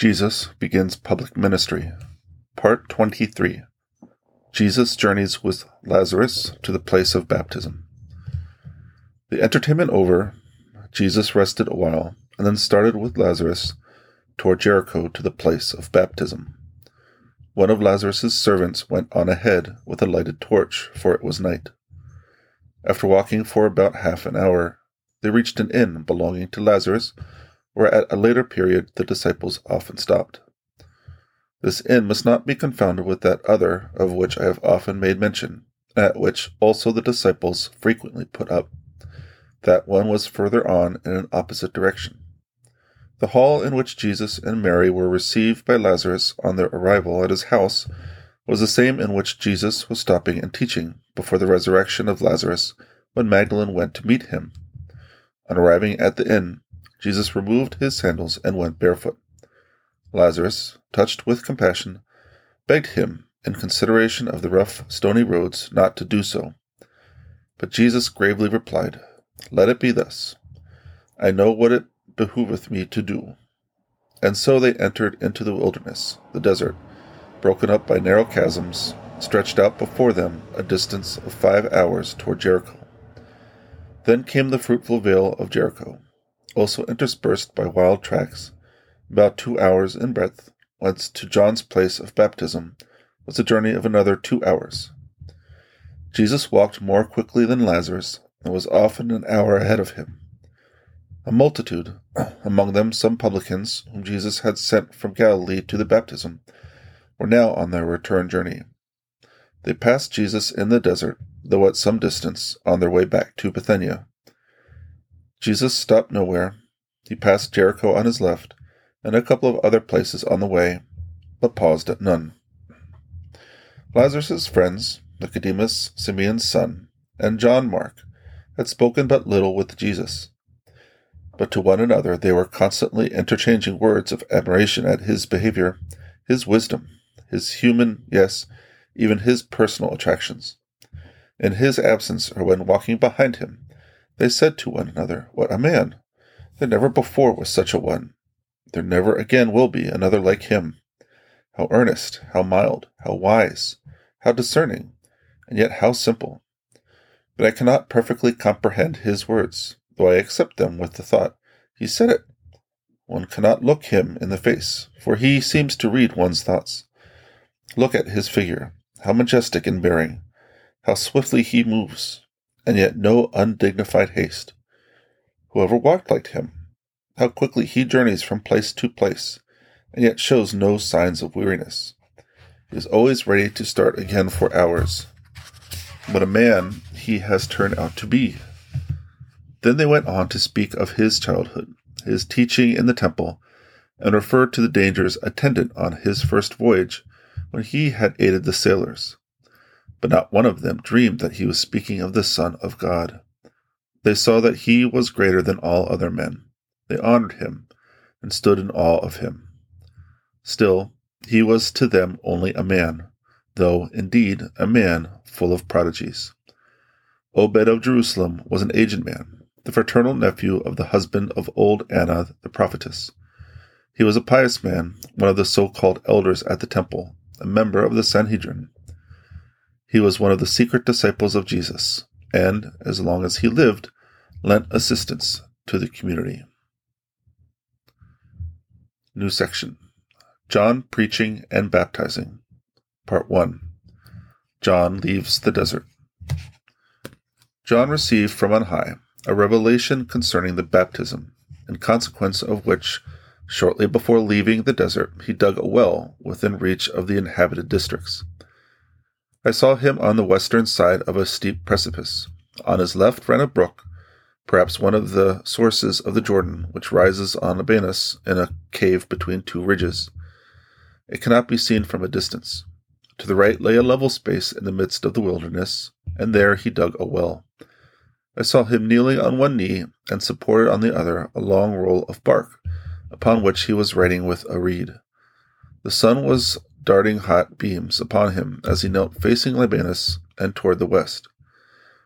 Jesus begins public ministry. Part 23 Jesus journeys with Lazarus to the place of baptism. The entertainment over, Jesus rested a while and then started with Lazarus toward Jericho to the place of baptism. One of Lazarus's servants went on ahead with a lighted torch, for it was night. After walking for about half an hour, they reached an inn belonging to Lazarus where at a later period the disciples often stopped. This inn must not be confounded with that other of which I have often made mention, at which also the disciples frequently put up. That one was further on in an opposite direction. The hall in which Jesus and Mary were received by Lazarus on their arrival at his house was the same in which Jesus was stopping and teaching before the resurrection of Lazarus when Magdalene went to meet him. On arriving at the inn, Jesus removed his sandals and went barefoot. Lazarus, touched with compassion, begged him, in consideration of the rough, stony roads, not to do so. But Jesus gravely replied, Let it be thus. I know what it behoveth me to do. And so they entered into the wilderness, the desert, broken up by narrow chasms, stretched out before them a distance of five hours toward Jericho. Then came the fruitful vale of Jericho also interspersed by wild tracks, about two hours in breadth, whence to John's place of baptism was a journey of another two hours. Jesus walked more quickly than Lazarus, and was often an hour ahead of him. A multitude, among them some publicans whom Jesus had sent from Galilee to the baptism, were now on their return journey. They passed Jesus in the desert, though at some distance, on their way back to Bethania. Jesus stopped nowhere. He passed Jericho on his left, and a couple of other places on the way, but paused at none. Lazarus's friends, Nicodemus, Simeon's son, and John Mark, had spoken but little with Jesus. But to one another they were constantly interchanging words of admiration at his behavior, his wisdom, his human, yes, even his personal attractions. In his absence, or when walking behind him, they said to one another, What a man! There never before was such a one. There never again will be another like him. How earnest, how mild, how wise, how discerning, and yet how simple. But I cannot perfectly comprehend his words, though I accept them with the thought, He said it. One cannot look him in the face, for he seems to read one's thoughts. Look at his figure, how majestic in bearing, how swiftly he moves, and yet no undignified haste. Whoever walked like him? How quickly he journeys from place to place, and yet shows no signs of weariness. He is always ready to start again for hours. What a man he has turned out to be. Then they went on to speak of his childhood, his teaching in the temple, and referred to the dangers attendant on his first voyage when he had aided the sailors but not one of them dreamed that he was speaking of the Son of God. They saw that he was greater than all other men. They honored him and stood in awe of him. Still, he was to them only a man, though, indeed, a man full of prodigies. Obed of Jerusalem was an aged man, the fraternal nephew of the husband of old Anna the prophetess. He was a pious man, one of the so called elders at the temple, a member of the Sanhedrin. He was one of the secret disciples of Jesus, and, as long as he lived, lent assistance to the community. New section John preaching and baptizing. Part 1 John leaves the desert. John received from on high a revelation concerning the baptism, in consequence of which, shortly before leaving the desert, he dug a well within reach of the inhabited districts. I saw him on the western side of a steep precipice. On his left ran a brook, perhaps one of the sources of the Jordan, which rises on Libanus in a cave between two ridges. It cannot be seen from a distance. To the right lay a level space in the midst of the wilderness, and there he dug a well. I saw him kneeling on one knee and supported on the other a long roll of bark, upon which he was writing with a reed. The sun was darting hot beams upon him as he knelt facing Libanus and toward the west.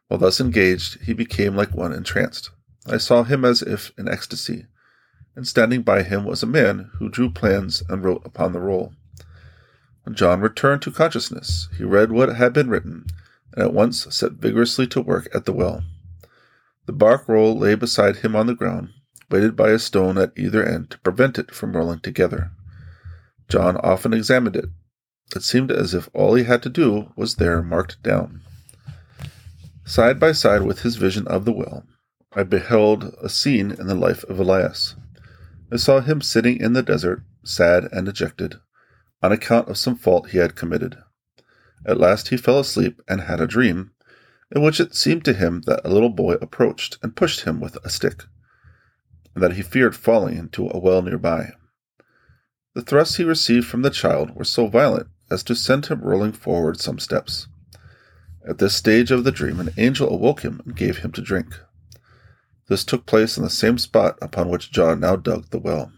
While thus engaged, he became like one entranced. I saw him as if in ecstasy. and standing by him was a man who drew plans and wrote upon the roll. When John returned to consciousness, he read what had been written, and at once set vigorously to work at the well. The bark roll lay beside him on the ground, weighted by a stone at either end to prevent it from rolling together. John often examined it. It seemed as if all he had to do was there marked down. Side by side with his vision of the well, I beheld a scene in the life of Elias. I saw him sitting in the desert, sad and dejected, on account of some fault he had committed. At last he fell asleep and had a dream, in which it seemed to him that a little boy approached and pushed him with a stick, and that he feared falling into a well near by. The thrusts he received from the child were so violent as to send him rolling forward some steps. At this stage of the dream, an angel awoke him and gave him to drink. This took place in the same spot upon which John now dug the well.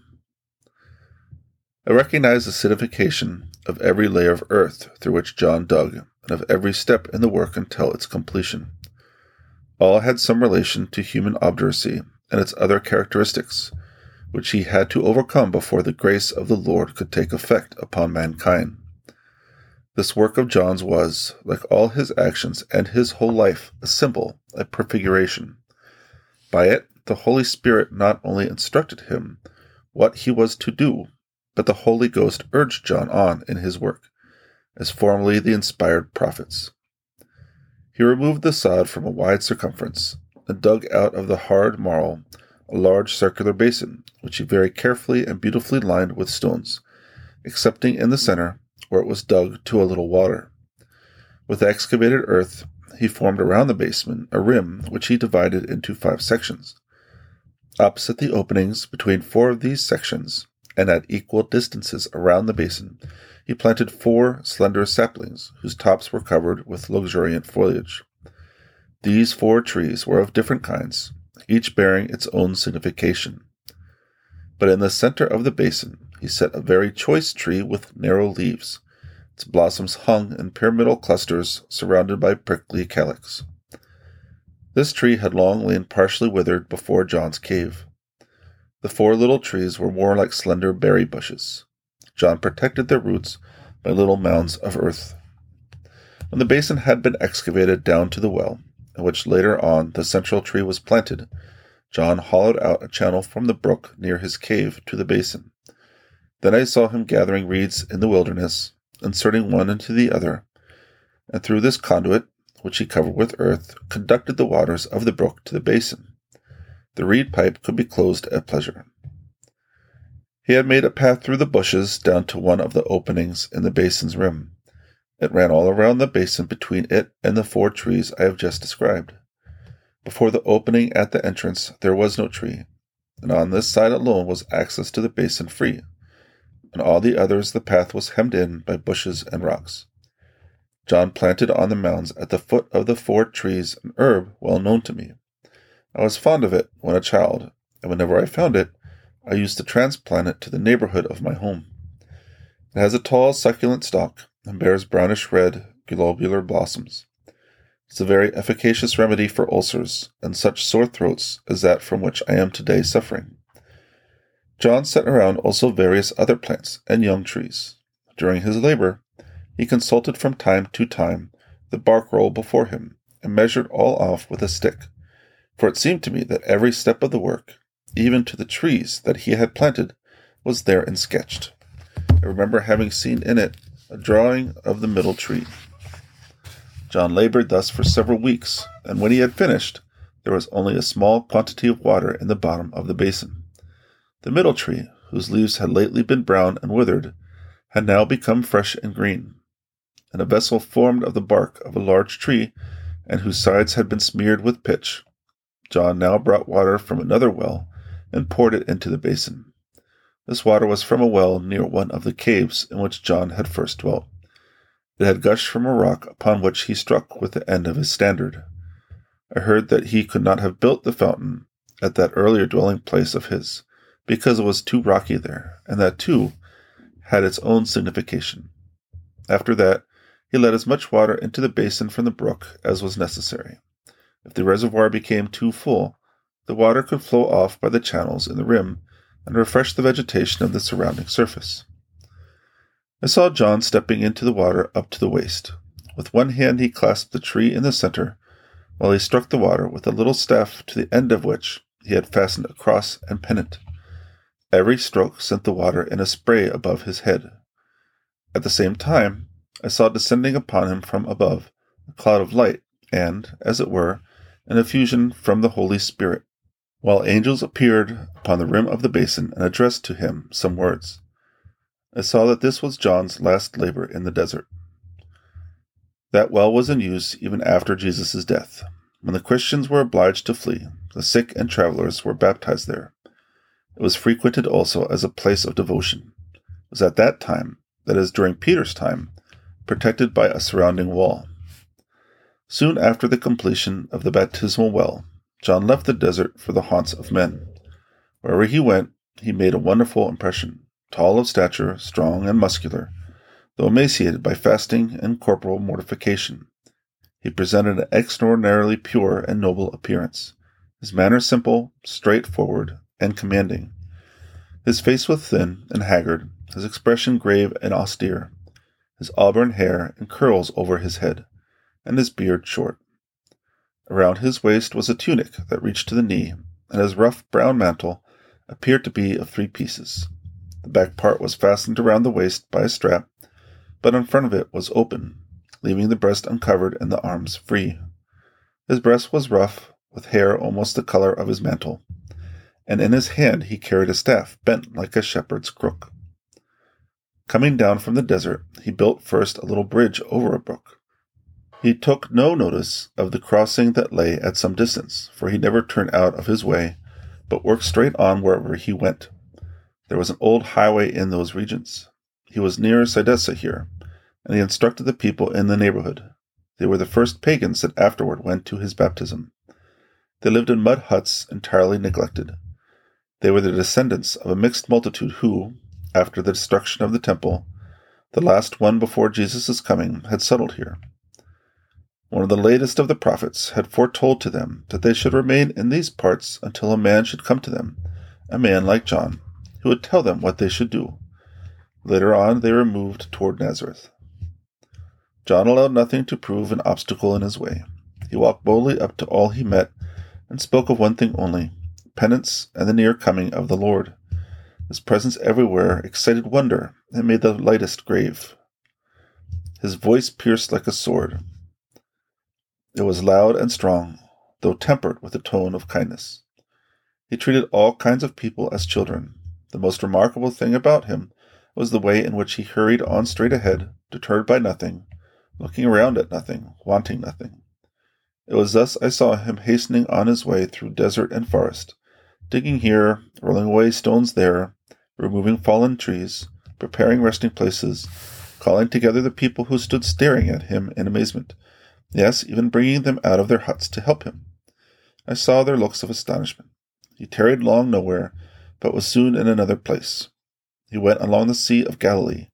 I recognize the signification of every layer of earth through which John dug, and of every step in the work until its completion. All had some relation to human obduracy and its other characteristics, which he had to overcome before the grace of the Lord could take effect upon mankind. This work of John's was, like all his actions and his whole life, a symbol, a prefiguration. By it, the Holy Spirit not only instructed him what he was to do, but the Holy Ghost urged John on in his work, as formerly the inspired prophets. He removed the sod from a wide circumference, and dug out of the hard marl a large circular basin, which he very carefully and beautifully lined with stones, excepting in the center, where it was dug to a little water. With excavated earth, he formed around the basin a rim which he divided into five sections. Opposite the openings between four of these sections, and at equal distances around the basin, he planted four slender saplings whose tops were covered with luxuriant foliage. These four trees were of different kinds, each bearing its own signification. But in the center of the basin he set a very choice tree with narrow leaves. Its blossoms hung in pyramidal clusters surrounded by prickly calyx. This tree had long lain partially withered before John's cave. The four little trees were more like slender berry bushes. John protected their roots by little mounds of earth. When the basin had been excavated down to the well, in which later on the central tree was planted, John hollowed out a channel from the brook near his cave to the basin. Then I saw him gathering reeds in the wilderness, inserting one into the other, and through this conduit, which he covered with earth, conducted the waters of the brook to the basin. The reed pipe could be closed at pleasure. He had made a path through the bushes down to one of the openings in the basin's rim. It ran all around the basin between it and the four trees I have just described. Before the opening at the entrance there was no tree, and on this side alone was access to the basin free. On all the others the path was hemmed in by bushes and rocks. John planted on the mounds at the foot of the four trees an herb well known to me. I was fond of it when a child, and whenever I found it, I used to transplant it to the neighborhood of my home. It has a tall, succulent stalk and bears brownish red, globular blossoms. It's a very efficacious remedy for ulcers and such sore throats as that from which I am today suffering. John set around also various other plants and young trees. During his labor, he consulted from time to time the bark roll before him and measured all off with a stick for it seemed to me that every step of the work, even to the trees that he had planted, was there and sketched. I remember having seen in it a drawing of the middle tree. John labored thus for several weeks, and when he had finished, there was only a small quantity of water in the bottom of the basin. The middle tree, whose leaves had lately been brown and withered, had now become fresh and green. And a vessel formed of the bark of a large tree, and whose sides had been smeared with pitch, John now brought water from another well and poured it into the basin. This water was from a well near one of the caves in which John had first dwelt. It had gushed from a rock upon which he struck with the end of his standard. I heard that he could not have built the fountain at that earlier dwelling place of his, because it was too rocky there, and that too had its own signification. After that, he let as much water into the basin from the brook as was necessary. If the reservoir became too full, the water could flow off by the channels in the rim and refresh the vegetation of the surrounding surface. I saw John stepping into the water up to the waist. With one hand he clasped the tree in the center, while he struck the water with a little staff to the end of which he had fastened a cross and pennant. Every stroke sent the water in a spray above his head. At the same time, I saw descending upon him from above a cloud of light, and, as it were, an effusion from the Holy Spirit, while angels appeared upon the rim of the basin and addressed to him some words. I saw that this was John's last labor in the desert. That well was in use even after Jesus' death. When the Christians were obliged to flee, the sick and travelers were baptized there. It was frequented also as a place of devotion. It was at that time, that is, during Peter's time, protected by a surrounding wall. Soon after the completion of the baptismal well, John left the desert for the haunts of men. Wherever he went, he made a wonderful impression tall of stature, strong and muscular, though emaciated by fasting and corporal mortification. He presented an extraordinarily pure and noble appearance, his manner simple, straightforward, and commanding. His face was thin and haggard, his expression grave and austere, his auburn hair in curls over his head, and his beard short. Around his waist was a tunic that reached to the knee, and his rough brown mantle appeared to be of three pieces. The back part was fastened around the waist by a strap, but in front of it was open, leaving the breast uncovered and the arms free. His breast was rough, with hair almost the color of his mantle, and in his hand he carried a staff bent like a shepherd's crook. Coming down from the desert, he built first a little bridge over a brook. He took no notice of the crossing that lay at some distance, for he never turned out of his way, but worked straight on wherever he went. There was an old highway in those regions. He was near Sidessa here, and he instructed the people in the neighborhood. They were the first pagans that afterward went to his baptism. They lived in mud huts entirely neglected. They were the descendants of a mixed multitude who, after the destruction of the temple, the last one before Jesus' coming, had settled here. One of the latest of the prophets had foretold to them that they should remain in these parts until a man should come to them, a man like John, who would tell them what they should do. Later on, they removed toward Nazareth. John allowed nothing to prove an obstacle in his way. He walked boldly up to all he met and spoke of one thing only penance and the near coming of the Lord. His presence everywhere excited wonder and made the lightest grave. His voice pierced like a sword. It was loud and strong, though tempered with a tone of kindness. He treated all kinds of people as children, the most remarkable thing about him was the way in which he hurried on straight ahead, deterred by nothing, looking around at nothing, wanting nothing. It was thus I saw him hastening on his way through desert and forest, digging here, rolling away stones there, removing fallen trees, preparing resting places, calling together the people who stood staring at him in amazement, yes, even bringing them out of their huts to help him. I saw their looks of astonishment. He tarried long nowhere, but was soon in another place. He went along the Sea of Galilee,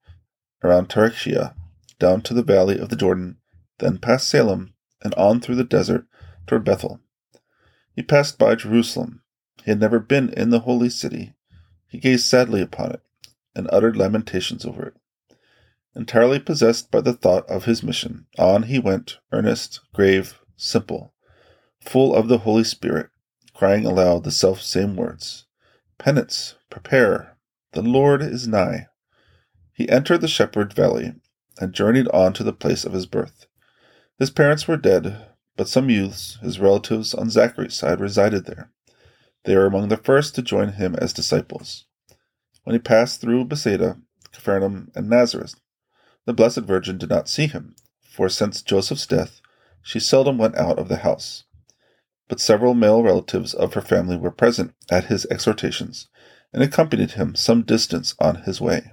around Tarichea, down to the valley of the Jordan, then past Salem, and on through the desert toward Bethel. He passed by Jerusalem. He had never been in the holy city. He gazed sadly upon it, and uttered lamentations over it. Entirely possessed by the thought of his mission, on he went, earnest, grave, simple, full of the Holy Spirit, crying aloud the self same words Penance, prepare, the Lord is nigh. He entered the shepherd valley and journeyed on to the place of his birth. His parents were dead, but some youths, his relatives on Zachary's side, resided there. They were among the first to join him as disciples. When he passed through Bethsaida, Capernaum, and Nazareth, the Blessed Virgin did not see him, for since Joseph's death, she seldom went out of the house but several male relatives of her family were present at his exhortations and accompanied him some distance on his way.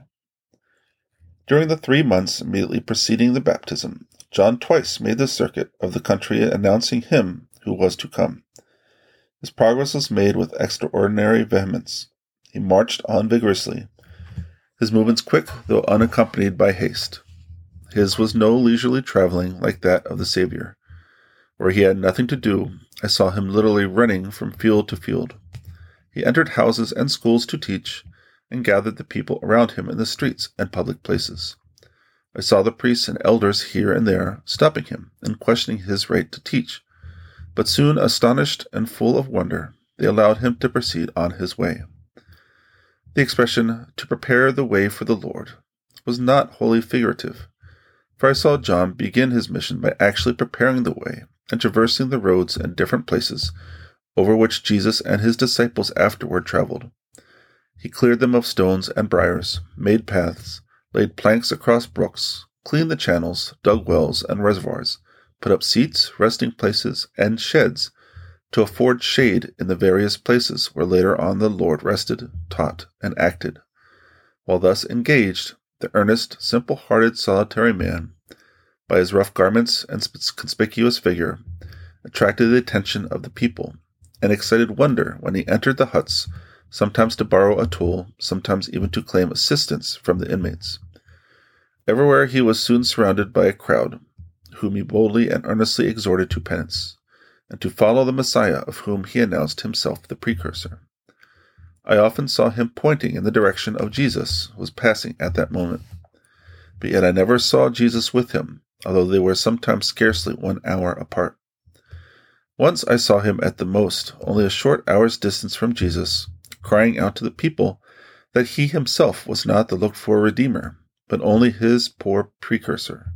During the three months immediately preceding the baptism, John twice made the circuit of the country announcing him who was to come. His progress was made with extraordinary vehemence. He marched on vigorously, his movements quick though unaccompanied by haste. His was no leisurely traveling like that of the Saviour. Where he had nothing to do, I saw him literally running from field to field. He entered houses and schools to teach, and gathered the people around him in the streets and public places. I saw the priests and elders here and there stopping him and questioning his right to teach, but soon, astonished and full of wonder, they allowed him to proceed on his way. The expression, to prepare the way for the Lord, was not wholly figurative, for I saw John begin his mission by actually preparing the way and traversing the roads and different places over which Jesus and his disciples afterward traveled. He cleared them of stones and briars, made paths, laid planks across brooks, cleaned the channels, dug wells and reservoirs, put up seats, resting places, and sheds to afford shade in the various places where later on the Lord rested, taught, and acted. While thus engaged, the earnest, simple hearted, solitary man, by his rough garments and conspicuous figure, attracted the attention of the people, and excited wonder when he entered the huts, sometimes to borrow a tool, sometimes even to claim assistance from the inmates. Everywhere he was soon surrounded by a crowd, whom he boldly and earnestly exhorted to penance and to follow the Messiah of whom he announced himself the precursor. I often saw him pointing in the direction of Jesus who was passing at that moment. But yet I never saw Jesus with him, although they were sometimes scarcely one hour apart. Once I saw him at the most only a short hour's distance from Jesus, crying out to the people that he himself was not the looked for Redeemer, but only his poor precursor.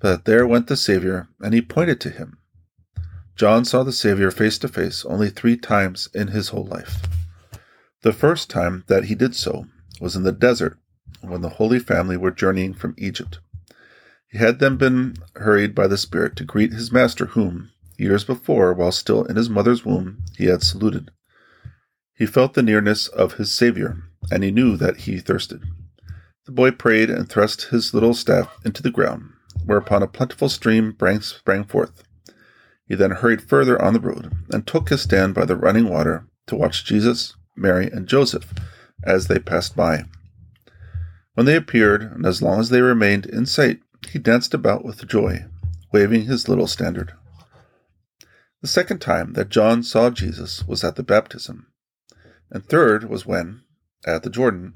But there went the Savior, and he pointed to him. John saw the Savior face to face only three times in his whole life. The first time that he did so was in the desert when the Holy Family were journeying from Egypt. He had then been hurried by the Spirit to greet his master, whom, years before, while still in his mother's womb, he had saluted. He felt the nearness of his Savior, and he knew that he thirsted. The boy prayed and thrust his little staff into the ground, whereupon a plentiful stream sprang forth. He then hurried further on the road and took his stand by the running water to watch Jesus, Mary, and Joseph as they passed by. When they appeared, and as long as they remained in sight, he danced about with joy, waving his little standard. The second time that John saw Jesus was at the baptism, and third was when, at the Jordan,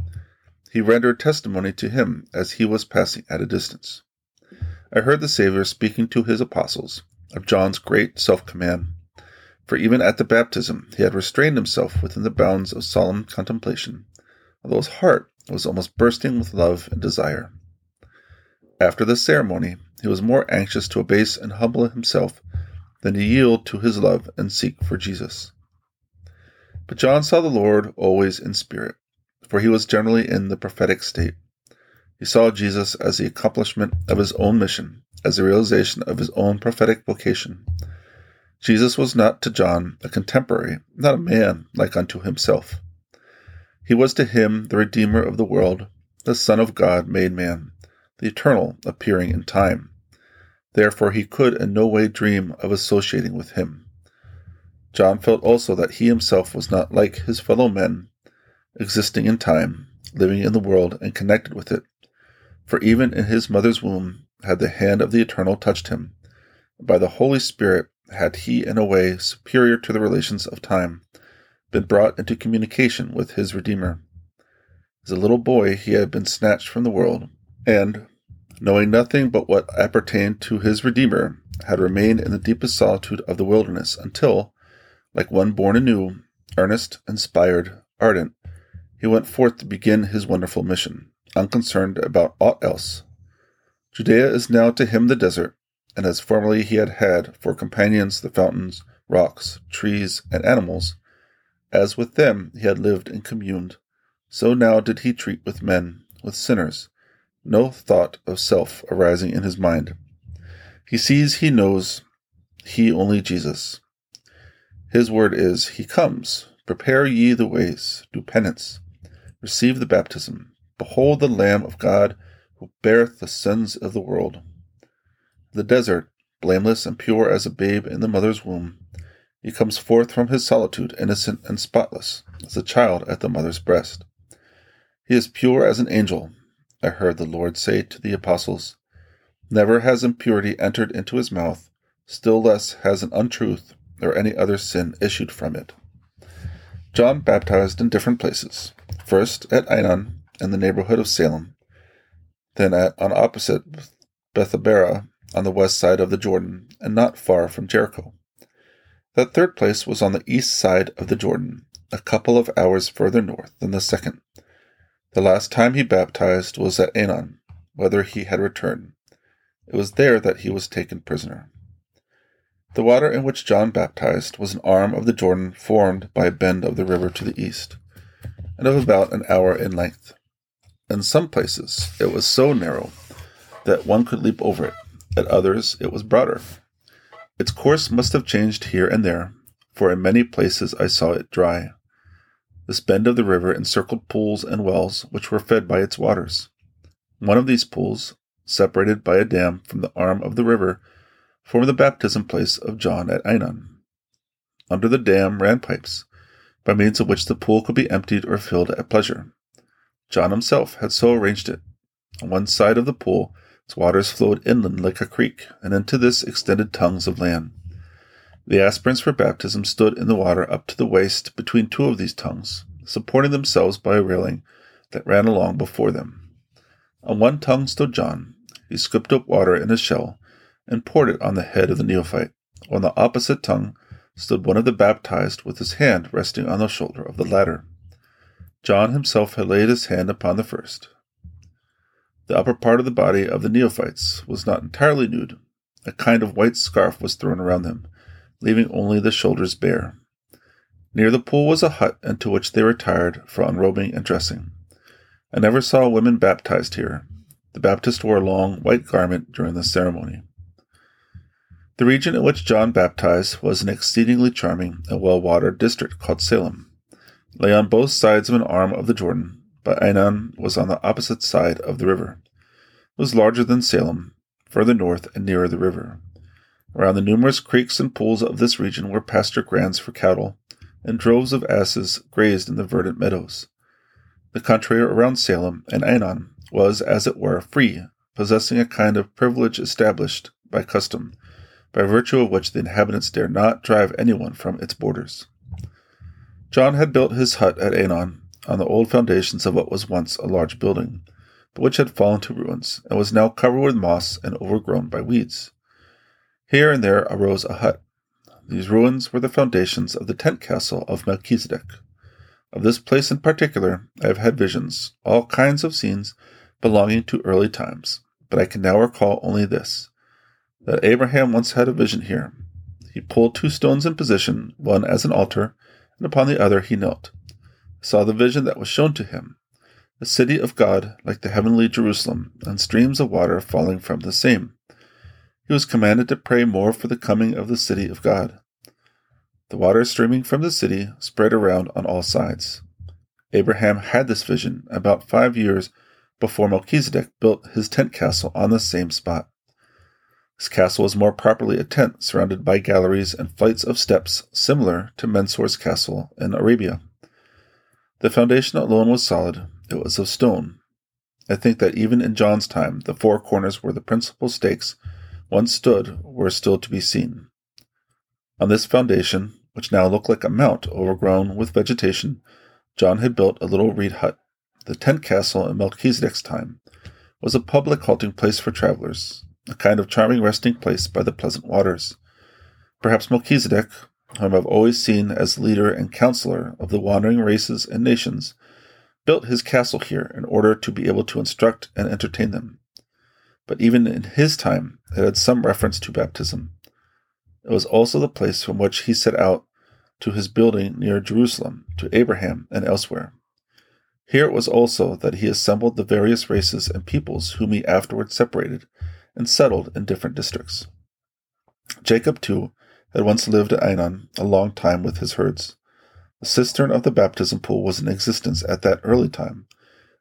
he rendered testimony to him as he was passing at a distance. I heard the Savior speaking to his apostles of John's great self command. For even at the baptism, he had restrained himself within the bounds of solemn contemplation, although his heart was almost bursting with love and desire. After the ceremony, he was more anxious to abase and humble himself than to yield to his love and seek for Jesus. But John saw the Lord always in spirit, for he was generally in the prophetic state. He saw Jesus as the accomplishment of his own mission, as a realization of his own prophetic vocation. Jesus was not to John a contemporary, not a man like unto himself. He was to him the Redeemer of the world, the Son of God made man, the eternal appearing in time. Therefore he could in no way dream of associating with him. John felt also that he himself was not like his fellow men, existing in time, living in the world, and connected with it. For even in his mother's womb had the hand of the Eternal touched him. By the Holy Spirit had he, in a way superior to the relations of time, been brought into communication with his Redeemer. As a little boy, he had been snatched from the world, and, knowing nothing but what appertained to his Redeemer, had remained in the deepest solitude of the wilderness until, like one born anew, earnest, inspired, ardent, he went forth to begin his wonderful mission, unconcerned about aught else Judea is now to him the desert, and as formerly he had had for companions the fountains, rocks, trees, and animals, as with them he had lived and communed, so now did he treat with men, with sinners, no thought of self arising in his mind. He sees, he knows, he only Jesus. His word is, He comes. Prepare ye the ways, do penance, receive the baptism. Behold the Lamb of God who beareth the sins of the world. The desert, blameless and pure as a babe in the mother's womb, he comes forth from his solitude innocent and spotless, as a child at the mother's breast. He is pure as an angel, I heard the Lord say to the apostles. Never has impurity entered into his mouth, still less has an untruth or any other sin issued from it. John baptized in different places. First at Ainon in the neighborhood of Salem, then at Ono opposite Bethabara on the west side of the Jordan, and not far from Jericho. That third place was on the east side of the Jordan, a couple of hours further north than the second. The last time he baptized was at Ainon, whether he had returned. It was there that he was taken prisoner. The water in which John baptized was an arm of the Jordan formed by a bend of the river to the east, and of about an hour in length. In some places it was so narrow that one could leap over it, at others it was broader. Its course must have changed here and there, for in many places I saw it dry. This bend of the river encircled pools and wells which were fed by its waters. One of these pools, separated by a dam from the arm of the river, formed the baptism place of John at Ainon. Under the dam ran pipes, by means of which the pool could be emptied or filled at pleasure. John himself had so arranged it. On one side of the pool, its waters flowed inland like a creek, and into this extended tongues of land. The aspirants for baptism stood in the water up to the waist between two of these tongues, supporting themselves by a railing that ran along before them. On one tongue stood John. He scooped up water in a shell and poured it on the head of the neophyte. On the opposite tongue stood one of the baptized with his hand resting on the shoulder of the latter. John himself had laid his hand upon the first. The upper part of the body of the neophytes was not entirely nude. A kind of white scarf was thrown around them, leaving only the shoulders bare. Near the pool was a hut into which they retired for unrobing and dressing. I never saw women baptized here. The Baptist wore a long white garment during the ceremony. The region in which John baptized was an exceedingly charming and well watered district called Salem. Lay on both sides of an arm of the Jordan, but Ainon was on the opposite side of the river. It was larger than Salem, further north and nearer the river. Around the numerous creeks and pools of this region were pasture grounds for cattle, and droves of asses grazed in the verdant meadows. The country around Salem and Ainon was, as it were, free, possessing a kind of privilege established by custom by virtue of which the inhabitants dare not drive anyone from its borders. John had built his hut at Ainon on the old foundations of what was once a large building, but which had fallen to ruins and was now covered with moss and overgrown by weeds. Here and there arose a hut. These ruins were the foundations of the tent castle of Melchizedek. Of this place in particular, I have had visions, all kinds of scenes belonging to early times, but I can now recall only this that Abraham once had a vision here. He pulled two stones in position, one as an altar, and upon the other he knelt. saw the vision that was shown to him a city of God like the heavenly Jerusalem, and streams of water falling from the same. He was commanded to pray more for the coming of the city of God. The water streaming from the city spread around on all sides. Abraham had this vision about five years before Melchizedek built his tent castle on the same spot. This castle was more properly a tent surrounded by galleries and flights of steps similar to Mensor's castle in Arabia. The foundation alone was solid, it was of stone. I think that even in John's time, the four corners where the principal stakes once stood were still to be seen. On this foundation, which now looked like a mount overgrown with vegetation, John had built a little reed hut. The tent castle in Melchizedek's time was a public halting place for travelers, a kind of charming resting place by the pleasant waters. Perhaps Melchizedek, whom I've always seen as leader and counselor of the wandering races and nations, built his castle here in order to be able to instruct and entertain them. But even in his time, it had some reference to baptism. It was also the place from which he set out to his building near Jerusalem, to Abraham, and elsewhere. Here it was also that he assembled the various races and peoples whom he afterward separated and settled in different districts. Jacob, too, had once lived at Ainon a long time with his herds. The cistern of the baptism pool was in existence at that early time,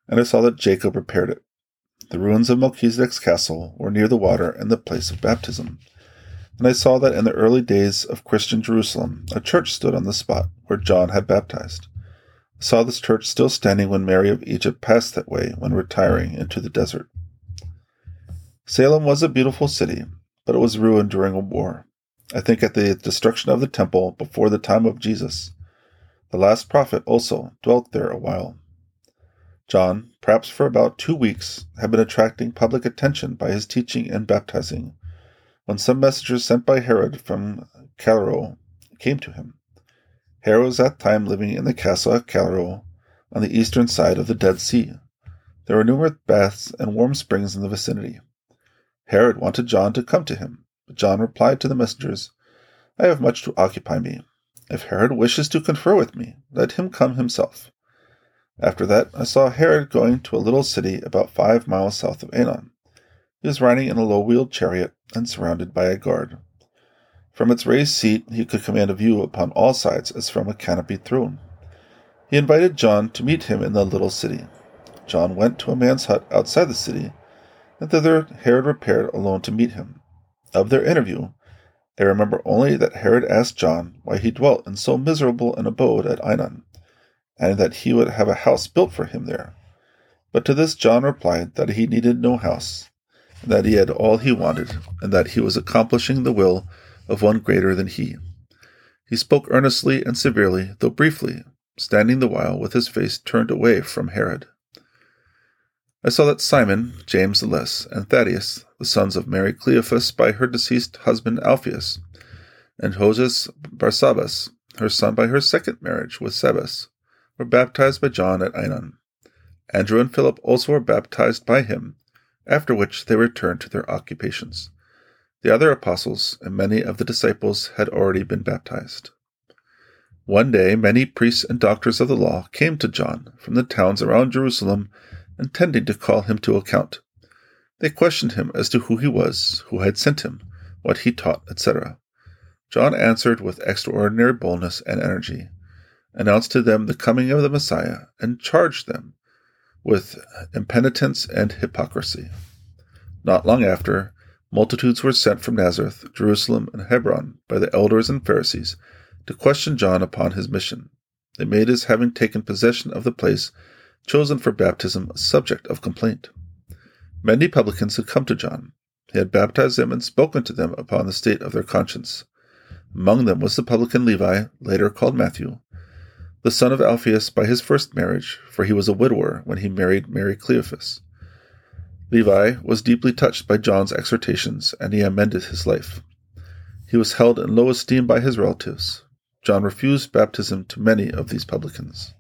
and I saw that Jacob repaired it. The ruins of Melchizedek's castle were near the water and the place of baptism, and I saw that in the early days of Christian Jerusalem a church stood on the spot where John had baptized. I saw this church still standing when Mary of Egypt passed that way when retiring into the desert. Salem was a beautiful city, but it was ruined during a war. I think at the destruction of the temple before the time of Jesus. The last prophet also dwelt there a while. John, perhaps for about two weeks, had been attracting public attention by his teaching and baptizing, when some messengers sent by Herod from Chalaron came to him. Herod was at that time living in the castle at Chalaron on the eastern side of the Dead Sea. There were numerous baths and warm springs in the vicinity. Herod wanted John to come to him, but John replied to the messengers, I have much to occupy me. If Herod wishes to confer with me, let him come himself. After that, I saw Herod going to a little city about five miles south of Aenon. He was riding in a low wheeled chariot and surrounded by a guard. From its raised seat, he could command a view upon all sides as from a canopied throne. He invited John to meet him in the little city. John went to a man's hut outside the city, and thither Herod repaired alone to meet him. Of their interview, I remember only that Herod asked John why he dwelt in so miserable an abode at Aenon, and that he would have a house built for him there. But to this John replied that he needed no house, that he had all he wanted, and that he was accomplishing the will of one greater than he. He spoke earnestly and severely, though briefly, standing the while with his face turned away from Herod. I saw that Simon, James the Less, and Thaddeus, the sons of Mary Cleophas by her deceased husband Alphaeus, and Joses Barsabas, her son by her second marriage with Sebas, were baptized by John at Aenon. Andrew and Philip also were baptized by him, after which they returned to their occupations. The other apostles and many of the disciples had already been baptized. One day, many priests and doctors of the law came to John from the towns around Jerusalem, intending to call him to account. They questioned him as to who he was, who had sent him, what he taught, etc. John answered with extraordinary boldness and energy, announced to them the coming of the Messiah, and charged them with impenitence and hypocrisy. Not long after, multitudes were sent from Nazareth, Jerusalem, and Hebron by the elders and Pharisees to question John upon his mission. They made his having taken possession of the place chosen for baptism a subject of complaint. Many publicans had come to John. He had baptized them and spoken to them upon the state of their conscience. Among them was the publican Levi, later called Matthew, the son of Alphaeus by his first marriage, for he was a widower when he married Mary Cleophas. Levi was deeply touched by John's exhortations, and he amended his life. He was held in low esteem by his relatives. John refused baptism to many of these publicans.